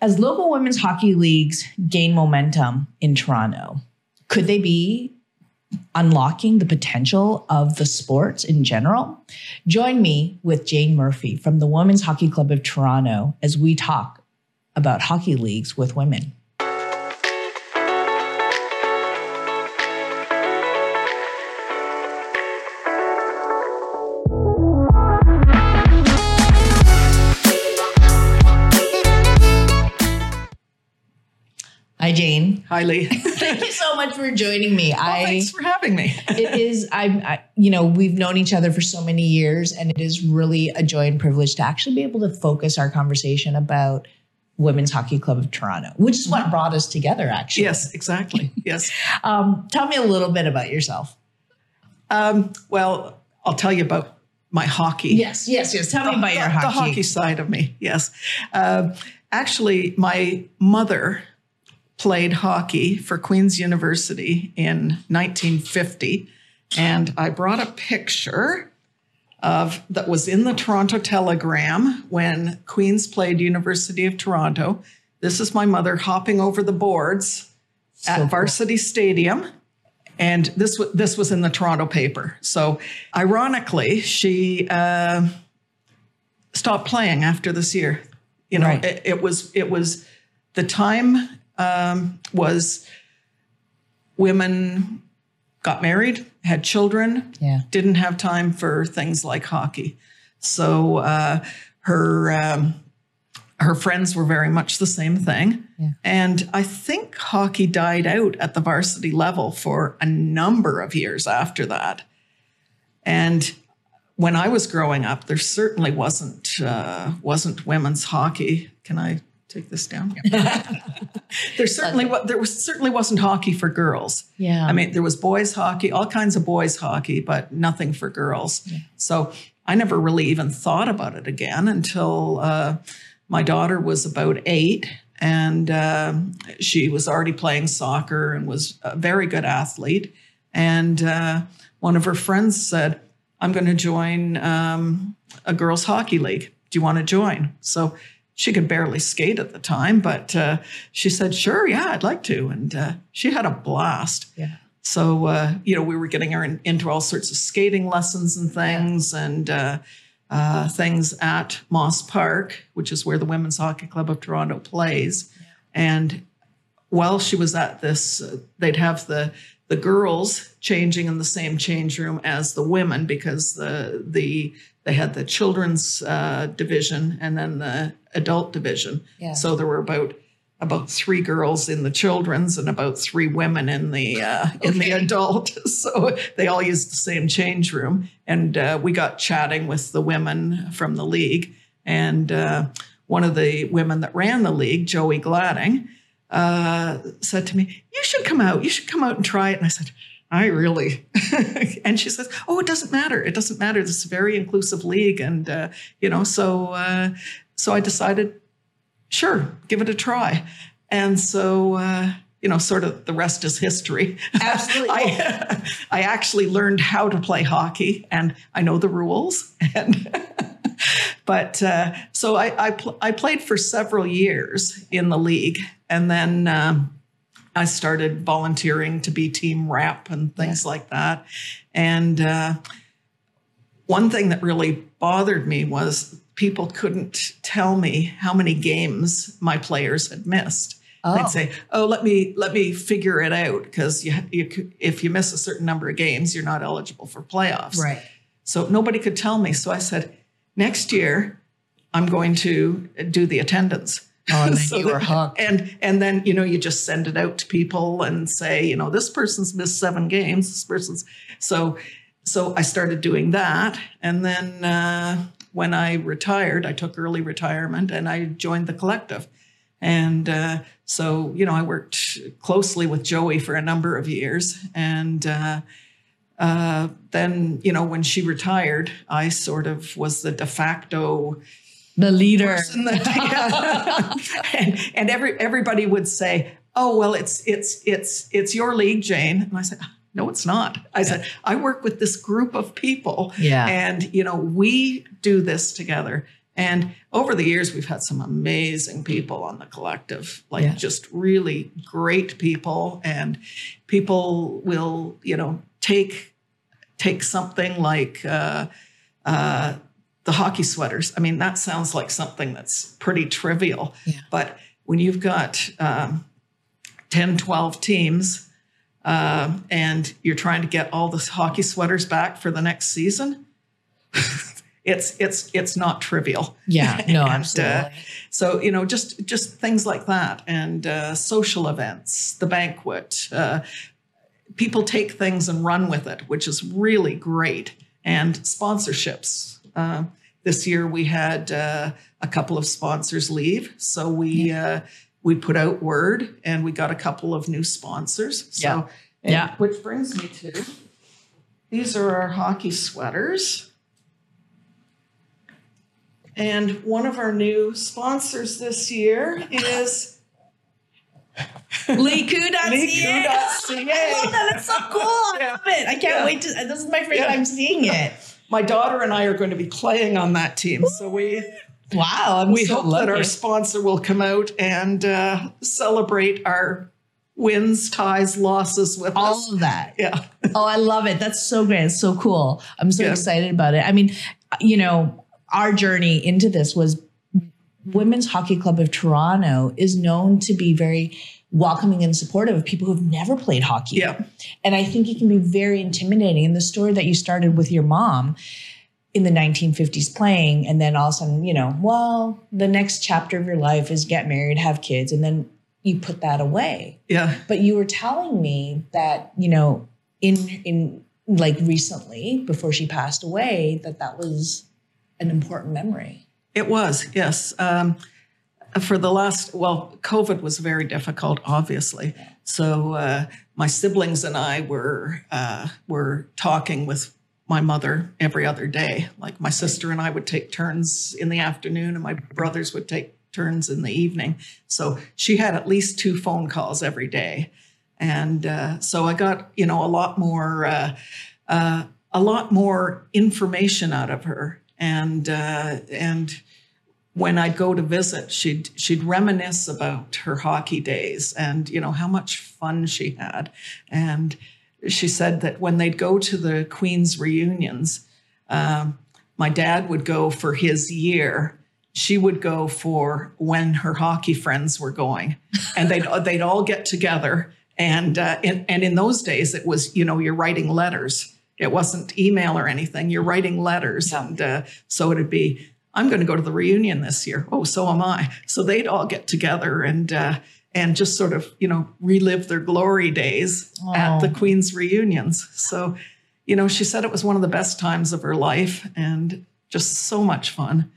As local women's hockey leagues gain momentum in Toronto, could they be unlocking the potential of the sports in general? Join me with Jane Murphy from the Women's Hockey Club of Toronto as we talk about hockey leagues with women. Hi, Jane. Hi, Li. Thank you so much for joining me. Well, I thanks for having me. it is I'm I, you know we've known each other for so many years, and it is really a joy and privilege to actually be able to focus our conversation about Women's Hockey Club of Toronto, which is what brought us together. Actually, yes, exactly. Yes. Um, tell me a little bit about yourself. Um, well, I'll tell you about my hockey. Yes, yes, yes. Tell me about the, your the hockey. hockey side of me. Yes. Uh, actually, my mother played hockey for Queen's University in 1950, and I brought a picture of that was in the Toronto Telegram when Queen's played University of Toronto. This is my mother hopping over the boards So at cool. Varsity Stadium. And this was this was in the Toronto paper. So, ironically, she uh, stopped playing after this year. You know, Right. it, it was it was the time um, was women got married, had children, Yeah. didn't have time for things like hockey. So uh, her um, her friends were very much the same thing. Yeah. And I think hockey died out at the varsity level for a number of years after that. And when I was growing up, there certainly wasn't uh, wasn't women's hockey. Can I take this down? there certainly there was certainly wasn't hockey for girls. Yeah. I mean, there was boys hockey, all kinds of boys hockey, but nothing for girls. So I never really even thought about it again until uh, my daughter was about eight, and uh, she was already playing soccer and was a very good athlete. And uh, one of her friends said, "I'm going to join um, a girls' hockey league. Do you want to join?" So she could barely skate at the time, but uh, she said, "Sure, yeah, I'd like to," and uh, she had a blast. Yeah. So uh, you know, we were getting her in, into all sorts of skating lessons and things, and uh, uh, things at Moss Park, which is where the Women's Hockey Club of Toronto plays. And while she was at this, uh, they'd have the the girls changing in the same change room as the women because the the they had the children's uh, division and then the adult division. Yeah. So there were about about three girls in the children's and about three women in the uh, in the adult. So they all used the same change room, and uh, we got chatting with the women from the league. And uh, one of the women that ran the league, Joey Gladding, uh, said to me, "You should come out. You should come out and try it." And I said. I really, and she says, "Oh, it doesn't matter. It doesn't matter. This is a very inclusive league, and uh, you know." So, uh, so I decided sure, give it a try. And so, uh, you know, sort of the rest is history. Absolutely. I, I actually learned how to play hockey and I know the rules. And but uh, so I I, pl- I played for several years in the league, and then um, I started volunteering to be team rep and things like that. And uh, one thing that really bothered me was people couldn't tell me how many games my players had missed. Oh. They'd say, "Oh, let me let me figure it out because you, you if you miss a certain number of games, you're not eligible for playoffs." right. So nobody could tell me. So I said, "Next year, I'm going to do the attendance." Oh, and then So you were hooked. And and then you know you just send it out to people and say, you know, this person's missed seven games. This person's so so I started doing that, and then uh, when I retired, I took early retirement and I joined the collective. And uh, so, you know, I worked closely with Joey for a number of years. And uh, uh, then, you know, when she retired, I sort of was the de facto The leader. that, and, and every everybody would say, "Oh, well, it's it's it's it's your league, Jane." And I said, "No, it's not." I said, "I work with this group of people, Yeah. and you know, we do this together." And over the years, we've had some amazing people on the collective, like Yeah. just really great people. And people will, you know, take take something like uh, uh, the hockey sweaters. I mean, that sounds like something that's pretty trivial. Yeah. But when you've got um, 10, 12 teams um, and you're trying to get all the hockey sweaters back for the next season, it's it's it's not trivial. Yeah, no, And, uh, absolutely. So you know, just just things like that, and uh, social events, the banquet. Uh, people take things and run with it, which is really great. And sponsorships. Uh, this year we had uh, a couple of sponsors leave, so we uh, we put out word, and we got a couple of new sponsors. So, Yeah. and- Yeah. which brings me to these are our hockey sweaters. And one of our new sponsors this year is Liku.ca. Liku.ca. I love that. That's so cool. I Yeah. love it. I can't Yeah. wait to. This is my first Yeah. time seeing it. My daughter and I are going to be playing on that team. So we Wow. I'm we so hope that our sponsor will come out and uh, celebrate our wins, ties, losses with all us. of that. Yeah. Oh, I love it. That's so great. It's so cool. I'm so Yeah. excited about it. I mean, you know, our journey into this was Women's Hockey Club of Toronto is known to be very welcoming and supportive of people who've never played hockey. Yeah. And I think it can be very intimidating. And the story that you started with your mom in the 1950s playing, and then all of a sudden, you know, well, the next chapter of your life is get married, have kids, and then you put that away Yeah. but you were telling me that you know in in like recently before she passed away that that was an important memory It was, yes. Um, for the last, well, COVID was very difficult, obviously. So uh, my siblings and I were uh, were talking with my mother every other day. Like my sister and I would take turns in the afternoon, and my brothers would take turns in the evening. So she had at least two phone calls every day, and uh, so I got you know a lot more. Uh, uh, a lot more information out of her, and uh, and when I'd go to visit, she'd she'd reminisce about her hockey days and you know how much fun she had, and she said that when they'd go to the Queen's reunions, um, my dad would go for his year. She would go for when her hockey friends were going, and they'd they'd all get together. And uh, in, and in those days, it was you know you're writing letters. It wasn't email or anything. You're writing letters, Yeah. and uh, so it'd be I'm going to go to the reunion this year. Oh, so am I. So they'd all get together and uh, and just sort of you know relive their glory days at the Queen's reunions. So you know she said it was one of the best times of her life and just so much fun.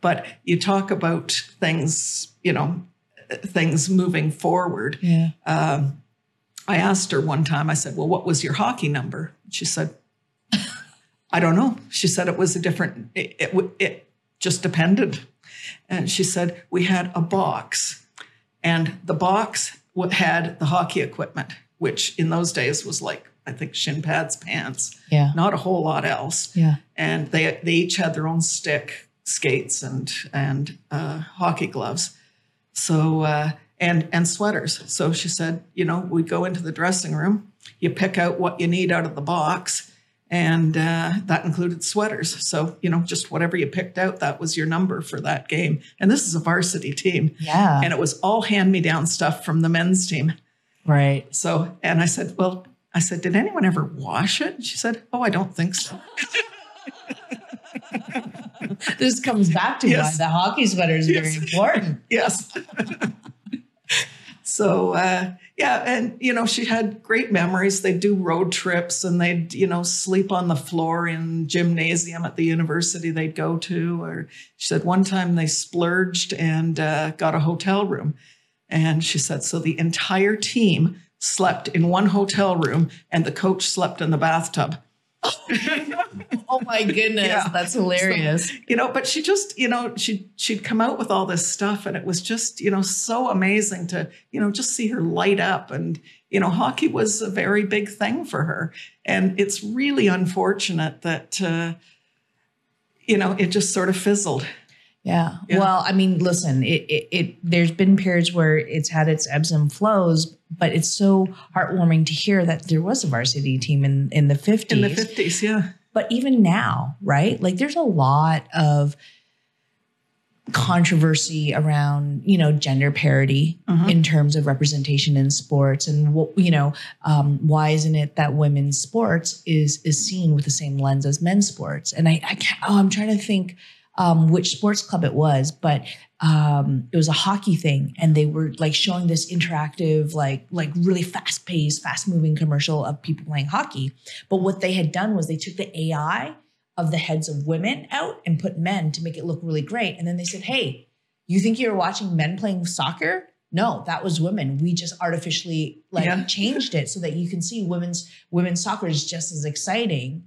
But you talk about things, you know, things moving forward. yeah Um, I asked her one time. I said, "Well, what was your hockey number?" She said, "I don't know." She said it was a different. It it, it just depended. And she said we had a box, and the box had the hockey equipment, which in those days was like I think shin pads, pants, yeah not a whole lot else yeah and they they each had their own stick, skates, and and uh, hockey gloves. So uh, and and sweaters. So she said, you know, we go into the dressing room, you pick out what you need out of the box, and uh, that included sweaters. So you know, just whatever you picked out, that was your number for that game. And this is a varsity team, yeah and it was all hand me down stuff from the men's team. right So and I said, well. I said, did anyone ever wash it? She said, oh, I don't think so. this comes back to Yes. why the hockey sweater is very important yes. so uh, yeah, and you know she had great memories. They'd do road trips and they'd you know sleep on the floor in gymnasium at the university they'd go to. Or she said one time they splurged and uh, got a hotel room, and she said so the entire team slept in one hotel room and the coach slept in the bathtub. oh my goodness Yeah. that's hilarious you know but she just you know she she'd come out with all this stuff and it was just you know so amazing to you know just see her light up and you know hockey was a very big thing for her and it's really unfortunate that uh, you know it just sort of fizzled Yeah. Yeah. Well, I mean, listen, it, it it there's been periods where it's had its ebbs and flows, but it's so heartwarming to hear that there was a varsity team in in the 50s. In the 50s, yeah. But even now, right? Like there's a lot of controversy around, you know, gender parity Mhm. in terms of representation in sports and what, you know, um, why isn't it that women's sports is is seen with the same lens as men's sports? And I, I can't, oh, I'm trying to think um, which sports club it was, but um, it was a hockey thing, and they were like showing this interactive, like like really fast paced, fast moving commercial of people playing hockey. But what they had done was they took the AI of the heads of women out and put men to make it look really great, and then they said, "Hey, you think you're watching men playing soccer?" No, that was women. We just artificially like Yeah. changed it so that you can see women's women's soccer is just as exciting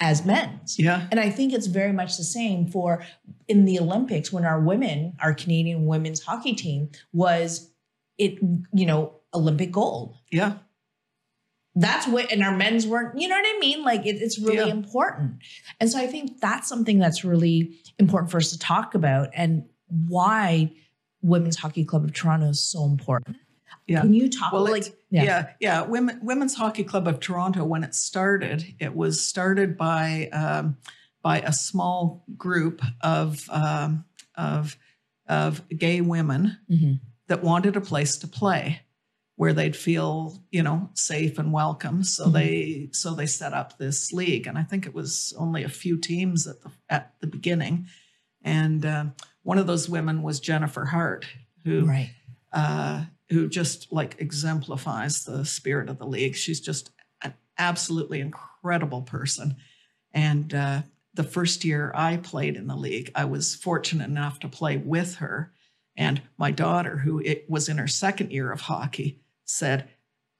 as men's. Yeah. And I think it's very much the same for in the Olympics when our women, our Canadian women's hockey team was it, you know, Olympic gold. Yeah. That's what, and our men's weren't, you know what I mean? Like it, it's really Yeah. important. And so I think that's something that's really important for us to talk about and why Women's Hockey Club of Toronto is so important. Yeah. Can you talk Well, about like, Yeah, yeah. Women, Women's Hockey Club of Toronto, when it started, it was started by um, by a small group of um, of of gay women Mhm. that wanted a place to play where they'd feel, you know, safe and welcome. So Mhm. they so they set up this league, and I think it was only a few teams at the at the beginning. And um, one of those women was Jennifer Hart, who right. uh, who just like exemplifies the spirit of the league. She's just an absolutely incredible person. And uh, the first year I played in the league, I was fortunate enough to play with her. And my daughter, who it was in her second year of hockey, said,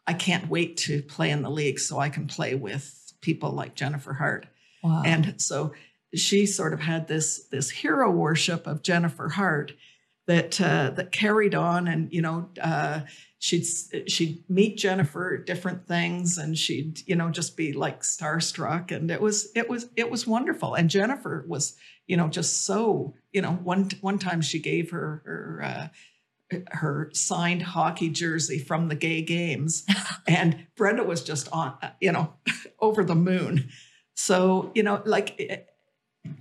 I can't wait to play in the league so I can play with people like Jennifer Hart. Wow. And so she sort of had this this hero worship of Jennifer Hart that uh, that carried on, and you know, uh, she'd she'd meet Jennifer at different things, and she'd you know just be like starstruck, and it was it was it was wonderful. And Jennifer was you know just so you know one one time she gave her her. Uh, her signed hockey jersey from the gay games and brenda was just on you know over the moon so you know like it-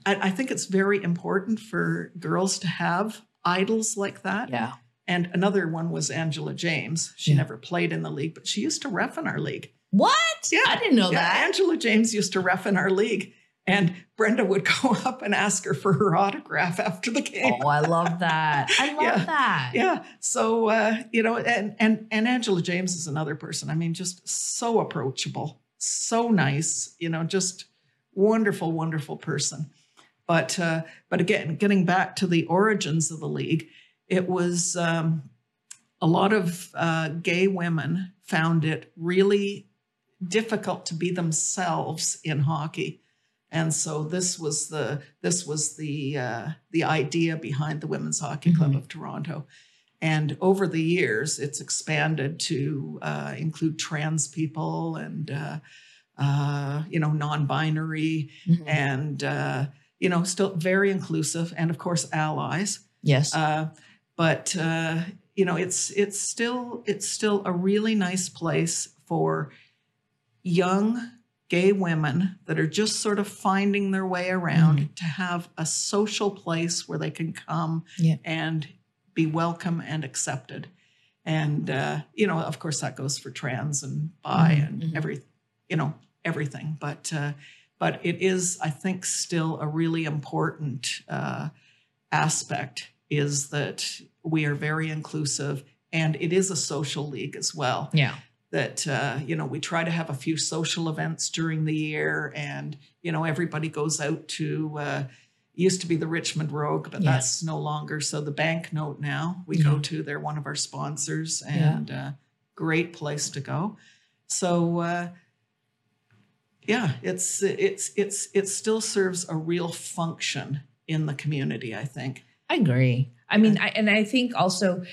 I, I think it's very important for girls to have idols like that yeah. and another one was angela james she Yeah. never played in the league but she used to ref in our league What? Yeah. I didn't know yeah, that. angela james used to ref in our league and brenda would go up and ask her for her autograph after the game Oh, I love that. I love Yeah. that. yeah so uh, you know and and and angela james is another person i mean just so approachable so nice you know just wonderful wonderful person but uh, but again getting back to the origins of the league it was um, a lot of uh, gay women found it really difficult to be themselves in hockey and so this was the this was the uh, the idea behind the Women's Hockey Club Mhm. of Toronto. And over the years, it's expanded to uh, include trans people and uh, uh, you know non-binary Mhm. and uh, you know still very inclusive and of course allies. Yes. Uh, but uh, you know, it's it's still it's still a really nice place for young gay women that are just sort of finding their way around to have a social place where they can come Yeah. and be welcome and accepted. And uh, you know, of course, that goes for trans and bi Mhm, and mhm. every, you know, everything. But uh, but it is, I think, still a really important uh, aspect is that we are very inclusive, and it is a social league as well yeah. that uh, you know we try to have a few social events during the year and you know everybody goes out to uh, used to be the richmond rogue but Yeah. that's no longer so the banknote now we go to they're one of our sponsors Yeah. and uh, great place to go so uh, yeah it's it's it's it still serves a real function in the community i think I agree. I mean, I, and I think also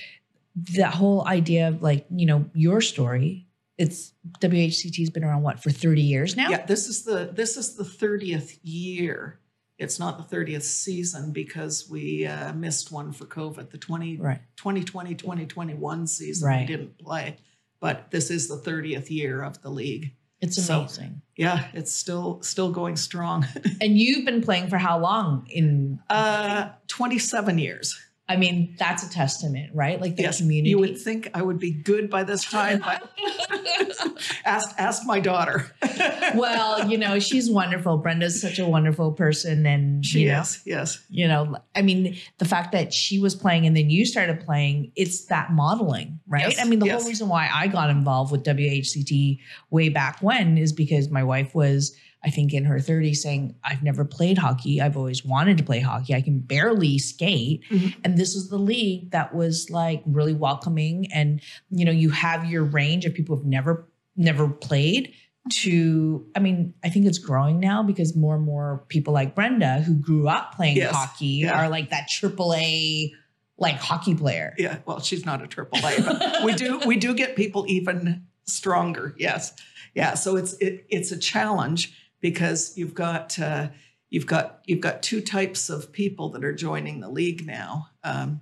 that whole idea of like, you know, your story, it's WHCT has been around what for 30 years now? yeah this is the this is the 30th year it's not the 30th season because we uh, missed one for COVID. The 20, Right. 2020 2021 season Right. we didn't play, but this is the 30th year of the league. It's So- amazing. Yeah, it's still still going strong. and you've been playing for how long? In Uh, 27 years. I mean, that's a testament, right? Like the yes, community. you would think I would be good by this time, but ask ask my daughter. well, you know, she's wonderful. Brenda's such a wonderful person, and she you know, is. Yes. you know, I mean, the fact that she was playing and then you started playing, it's that modeling, right? Yes, I mean, the yes. whole reason why I got involved with WHCT way back when is because my wife was, I think, in her 30s saying, I've never played hockey. I've always wanted to play hockey. I can barely skate. Mhm. And this was the league that was like really welcoming. And, you know, you have your range of people who've never, never played to i mean i think it's growing now because more and more people like brenda who grew up playing Yes, hockey yeah. are like that triple a like hockey player Yeah. Well, she's not a triple A, but we do we do get people even stronger. Yes. Yeah. So it's it, it's a challenge because you've got uh, you've got you've got two types of people that are joining the league now. Um,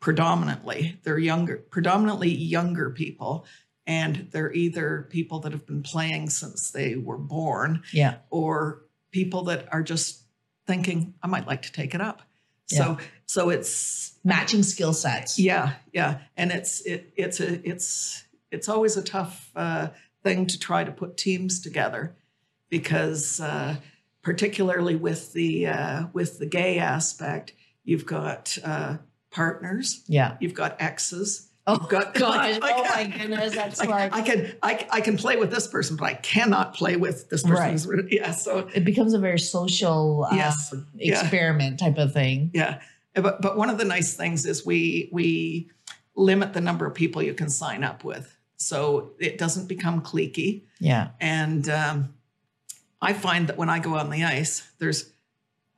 predominantly, they're younger, predominantly younger people, and they're either people that have been playing since they were born, yeah or people that are just thinking, I might like to take it up. Yeah. So so it's matching skill sets yeah, yeah, and it's it it's a it's it's always a tough uh, thing to try to put teams together because uh, particularly with the uh, with the gay aspect, you've got uh, partners, yeah you've got exes. oh You've got- gosh like- oh my goodness that's Like, like I can I, I can play with this person, but I cannot play with this person. Right. Yeah, so it becomes a very social uh, Yes, yeah. experiment type of thing Yeah, but but one of the nice things is we we limit the number of people you can sign up with, so it doesn't become cliquey. yeah And um, I find that when I go on the ice, there's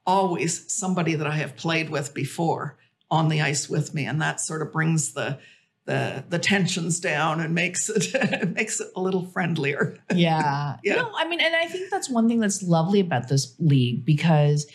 always somebody that I have played with before on the ice with me, and that sort of brings the the the tensions down and makes it makes it a little friendlier. yeah. Yeah. No, I mean, and I think that's one thing that's lovely about this league because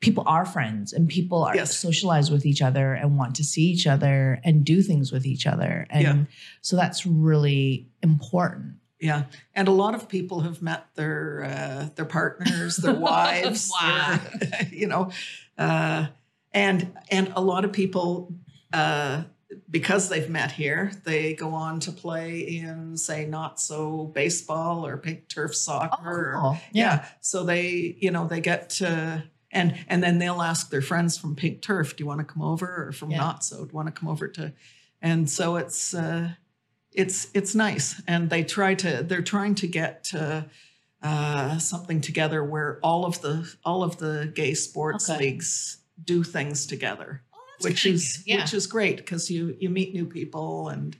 people are friends and people are Yes. socialize with each other and want to see each other and do things with each other. And Yeah. so that's really important. Yeah, and a lot of people have met their uh, their partners, their wives, Wow. their- you know, uh, and and a lot of people uh, because they've met here, they go on to play in say not so baseball or pink turf soccer. or, Oh, yeah. so they you know they get to. And and then they'll ask their friends from Pink Turf, "Do you want to come over?" Or from Yeah. Not So, "Do you want to come over to?" And so it's uh, it's it's nice and they try to they're trying to get uh, uh, something together where all of the all of the gay sports Okay. leagues do things together that's which is yeah. which is great because you you meet new people and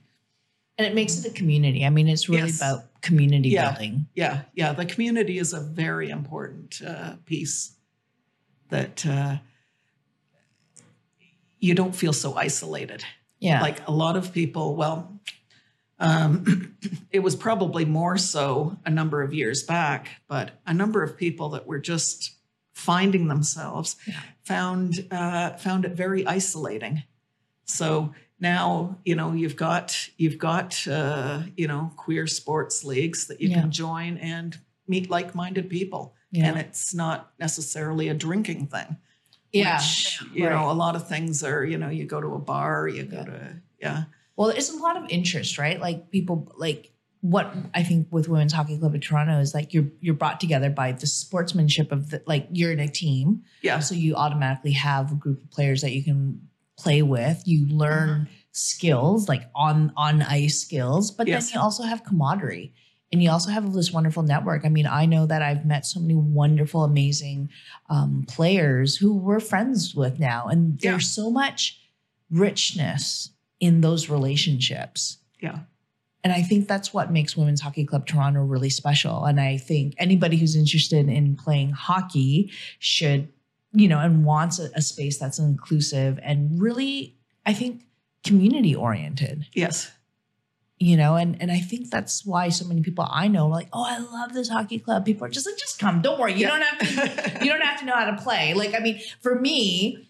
And it makes it a community. I mean, it's really Yes. about community Yeah. building. yeah yeah the community is a very important uh, piece that uh, you don't feel so isolated Yeah. like a lot of people well um, it was probably more so a number of years back but a number of people that were just finding themselves Yeah. found uh, found it very isolating so now you know you've got you've got uh, you know queer sports leagues that you Yeah. can join and meet like-minded people yeah. and it's not necessarily a drinking thing yeah. which, you know, a lot of things are, you know, you go to a bar, you go to, yeah, Well, there's a lot of interest, right? Like people like what I think with Women's Hockey Club of Toronto is like you're you're brought together by the sportsmanship of the like you're in a team. yeah, So you automatically have a group of players that you can play with. You learn Mm-hmm. skills like on on ice skills, but Yes. then you also have camaraderie. And you also have this wonderful network. I mean, I know that I've met so many wonderful, amazing um, players who we're friends with now. And Yeah. there's so much richness in those relationships. yeah, And I think that's what makes Women's Hockey Club Toronto really special. And I think anybody who's interested in playing hockey should, you know, and wants a, a space that's inclusive and really, I think, community oriented. yes, you know, and and I think that's why so many people I know are like, oh, I love this hockey club. People are just like, just come, don't worry, you Yeah. don't have to, you don't have to know how to play. Like, I mean, for me,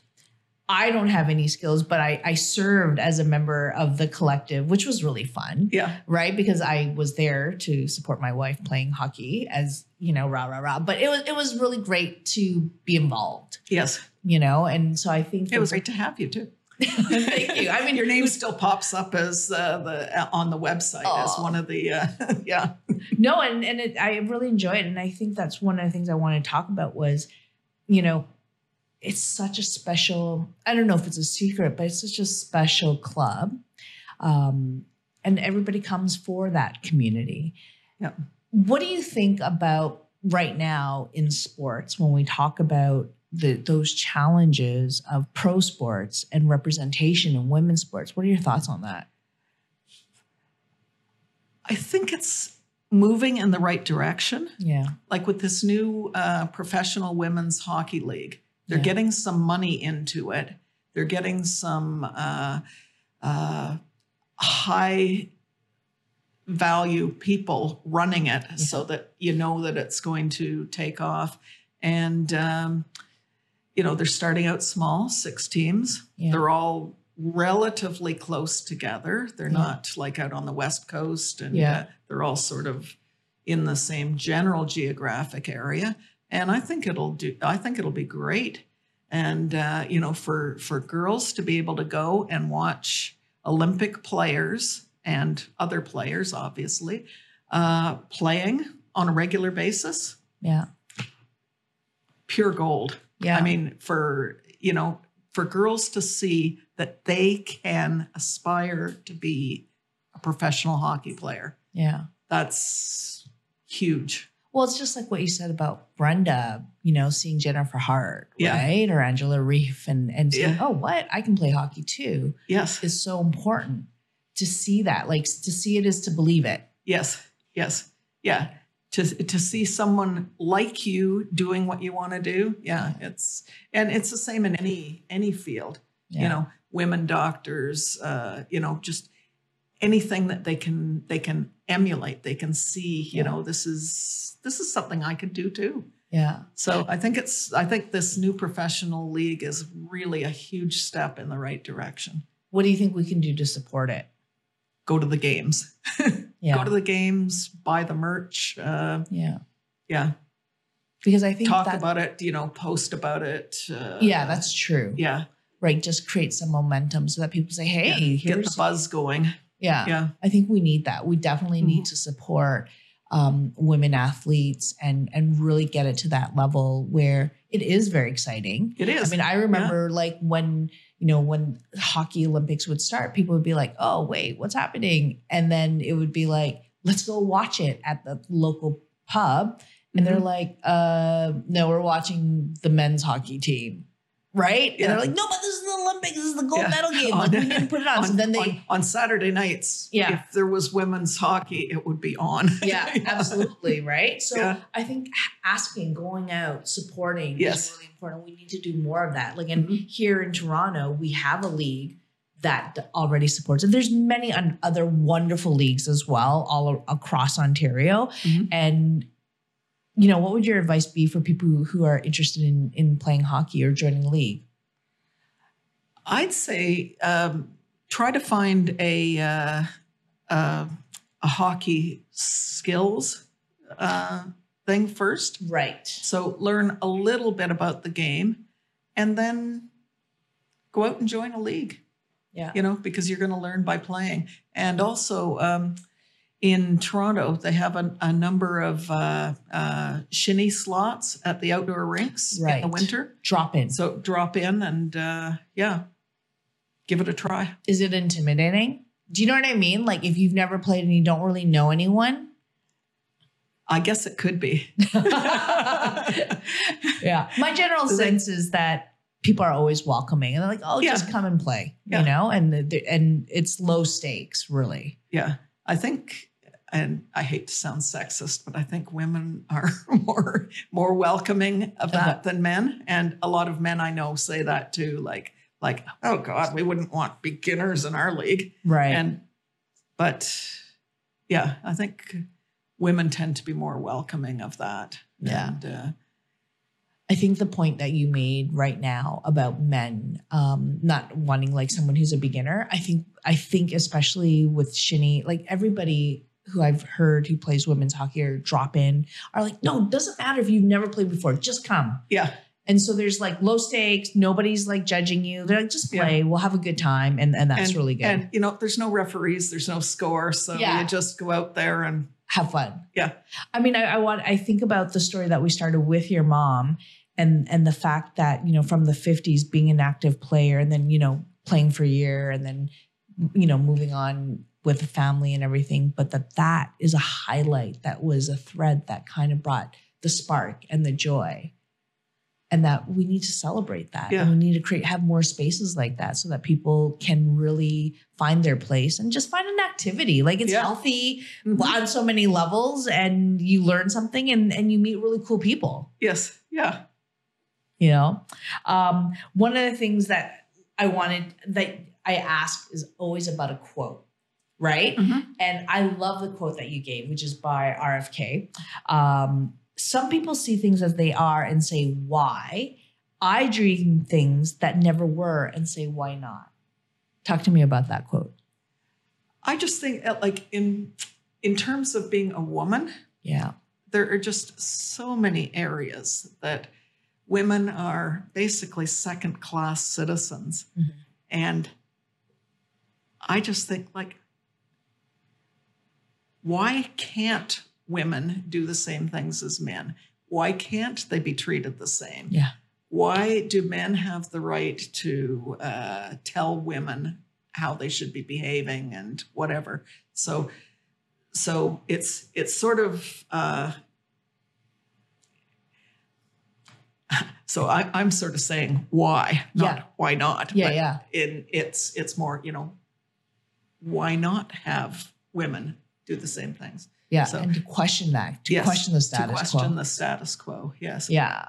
I don't have any skills, but I I served as a member of the collective, which was really fun yeah. right? Because I was there to support my wife playing hockey as, you know, rah, rah, rah. But it was it was really great to be involved, Yes. you know? And so I think It was great to have you too. thank you. I mean, Your name still pops up as uh, the uh, on the website as one of the uh, yeah. no, and and it, I really enjoy it. And I think that's one of the things I wanted to talk about was, you know, it's such a special, I don't know if it's a secret, but it's such a special club. Um, and everybody comes for that community. Yeah. What do you think about right now in sports when we talk about the those challenges of pro sports and representation in women's sports? What are your thoughts on that? I think it's moving in the right direction. Yeah. Like with this new uh, professional women's hockey league, they're Yeah. getting some money into it. They're getting some uh, uh, high value people running it so that you know that it's going to take off. And, um, you know, they're starting out small, six teams. Yeah. They're all relatively close together. They're Yeah. not like out on the West Coast and Yeah. uh, they're all sort of in the same general geographic area. And I think it'll do, I think it'll be great. And, uh, you know, for, for girls to be able to go and watch Olympic players and other players, obviously, uh, playing on a regular basis, Yeah. pure gold. Yeah. I mean, for, you know, for girls to see that they can aspire to be a professional hockey player, yeah. that's huge. Well, it's just like what you said about Brenda, you know, seeing Jennifer Hart, Yeah. right? Or Angela Reef and and saying, Yeah. oh, what? I can play hockey too Yes. is so important to see that. Like to see it is to believe it. Yes. Yes. Yeah. To, to see someone like you doing what you want to do. Yeah. It's, and it's the same in any, any field, Yeah. you know, women doctors, uh, you know, just anything that they can, they can emulate. They can see, you know, this is, this is something I could do too. Yeah. So I think it's, I think this new professional league is really a huge step in the right direction. What do you think we can do to support it? Go to the games, Yeah. go to the games, buy the merch. Uh, yeah. yeah. Because I think talk that, about it, you know, post about it. Uh, yeah, that's true. yeah. Right. Just create some momentum so that people say, hey, yeah. Get here's the buzz going. Yeah. Yeah. I think we need that. We definitely need Mm-hmm. to support um, women athletes and and really get it to that level where it is very exciting. It is. I mean, I remember like when you know when hockey Olympics would start, people would be like, "Oh, wait, what's happening?" And then it would be like, "Let's go watch it at the local pub." And they're Mhm. like, uh, "No, we're watching the men's hockey team." Right? And Yeah. they're like, no, but this is the Olympics. This is the gold Yeah. medal game. On- Like, we need to put it on. so then they, on, on Saturday nights, Yeah. if there was women's hockey, it would be on. yeah, absolutely, right? So Yeah. I think asking, going out, supporting Yes. is really important. We need to do more of that. Like, and Mhm. here in Toronto, we have a league that already supports it. There's many other wonderful leagues as well, all across Ontario. Mhm. And you know, what would your advice be for people who, are interested in in playing hockey or joining a league? I'd say um, try to find a uh, uh, a hockey skills uh, thing first. Right. So learn a little bit about the game, and then go out and join a league. Yeah. you know, because you're going to learn by playing. And also um, in Toronto, they have a, a number of uh, uh, shinny slots at the outdoor rinks in the winter. Drop in. So drop in and uh, yeah, give it a try. Is it intimidating? Do you know what I mean? Like if you've never played and you don't really know anyone. I guess it could be. yeah. My general sense is that people are always welcoming and they're like, oh, Yeah. just come and play, Yeah. you know, and the, and it's low stakes, really. Yeah, I think, and I hate to sound sexist, but I think women are more more welcoming of that than men, and a lot of men I know say that too. Like, like, oh God, we wouldn't want beginners in our league, Right. and but yeah, I think women tend to be more welcoming of that. Yeah. And, uh, I think the point that you made right now about men um, not wanting like someone who's a beginner, I think I think especially with Shinny, like everybody who I've heard who plays women's hockey or drop in are like, no, it doesn't matter if you've never played before, just come. yeah, And so there's like low stakes, nobody's like judging you. They're like, just Yeah. play, we'll have a good time, and and that's and, really good. And you know, there's no referees, there's no score, so Yeah. you just go out there and have fun. Yeah. I mean, I, I want I think about the story that we started with your mom and and the fact that, you know, from the 50s being an active player and then, you know, playing for a year and then, you know, moving on with the family and everything, but that that is a highlight that was a thread that kind of brought the spark and the joy. And that we need to celebrate that. Yeah. And we need to create have more spaces like that so that people can really find their place and just find an activity. Like it's Yeah. healthy Mhm. on so many levels and you learn something and, and you meet really cool people yes, yeah, you know um, one of the things that i wanted that i ask is always about a quote right Mhm. and i love the quote that you gave which is by rfk um, some people see things as they are and say why i dream things that never were and say why not talk to me about that quote I just think like in in terms of being a woman, yeah there are just so many areas that women are basically second class citizens. Mhm. And I just think, like, why can't women do the same things as men? Why can't they be treated the same? yeah Why do men have the right to uh, tell women how they should be behaving and whatever? So, so it's it's sort of uh, so I, I'm sort of saying why, not Yeah. why not. yeah but yeah in it's it's more you know why not have women do the same things? yeah So- and to question that to Yes, question the status to question quo the status quo. Yes. Yeah.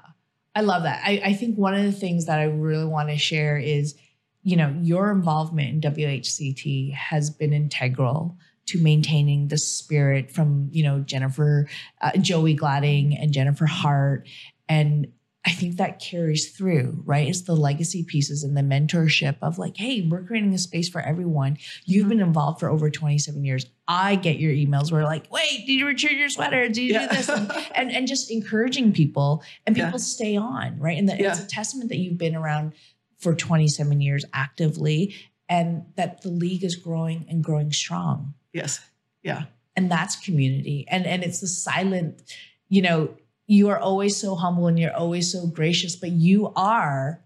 I love that. I, I think one of the things that I really want to share is, you know, your involvement in WHCT has been integral to maintaining the spirit from, you know, Jennifer, uh, Joey Gladding and Jennifer Hart. And I think that carries through, right? It's the legacy pieces and the mentorship of like, hey, we're creating a space for everyone. You've Mhm. been involved for over 27 years. I get your emails where like, wait, did you return your sweater? Did you Yeah. do this? And, and and just encouraging people and Yeah. people stay on, right? And that it's a testament that you've been around for 27 years actively and that the league is growing and growing strong. Yes. Yeah. And that's community. And and it's the silent, you know, you are always so humble and you're always so gracious, but you are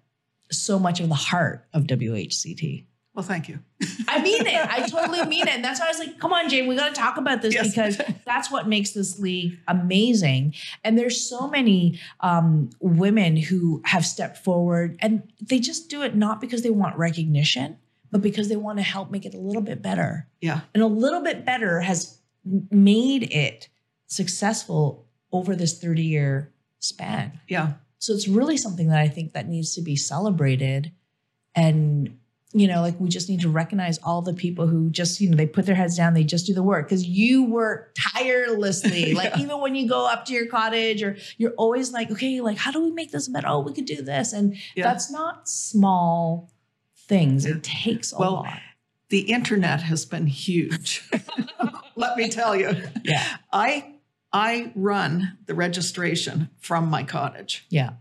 so much of the heart of WHCT. Well, thank you. I mean it. I totally mean it. And that's why I was like, come on, Jane, we got to talk about this Yes. because that's what makes this league amazing. And there's so many um, women who have stepped forward and they just do it not because they want recognition, but because they want to help make it a little bit better. Yeah. And a little bit better has made it successful over this 30 year span. Yeah. So it's really something that I think that needs to be celebrated. And, you know, like we just need to recognize all the people who just, you know, they put their heads down, they just do the work because you work tirelessly. Like even when you go up to your cottage or you're always like, okay, like how do we make this better? Oh, we could do this. And Yeah. that's not small things. Yeah. It takes a Well, lot. The internet has been huge. Let me tell you. Yeah. I I run the registration from my cottage. Yeah.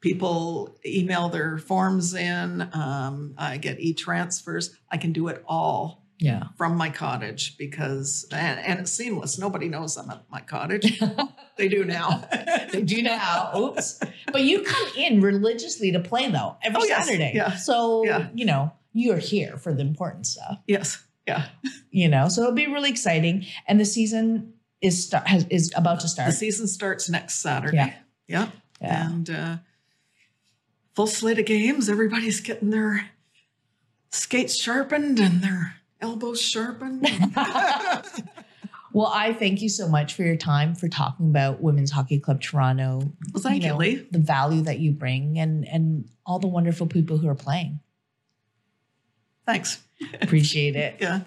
People email their forms in. Um, I get e-transfers. I can do it all Yeah. from my cottage because and, and it's seamless. Nobody knows I'm at my cottage. they do now. they do now. Oops. But you come in religiously to play though every Oh, yes. Saturday. Yeah. So, Yeah. you know, you're here for the important stuff. yes. Yeah. you know so it'll be really exciting and the season is start has, is about to start. The season starts next Saturday. Yeah. Yeah. yeah And uh, full slate of games. Everybody's getting their skates sharpened and their elbows sharpened. well i thank you so much for your time for talking about women's hockey club toronto well, thank you, know, Li. the value that you bring and and all the wonderful people who are playing Thanks. appreciate it Yeah.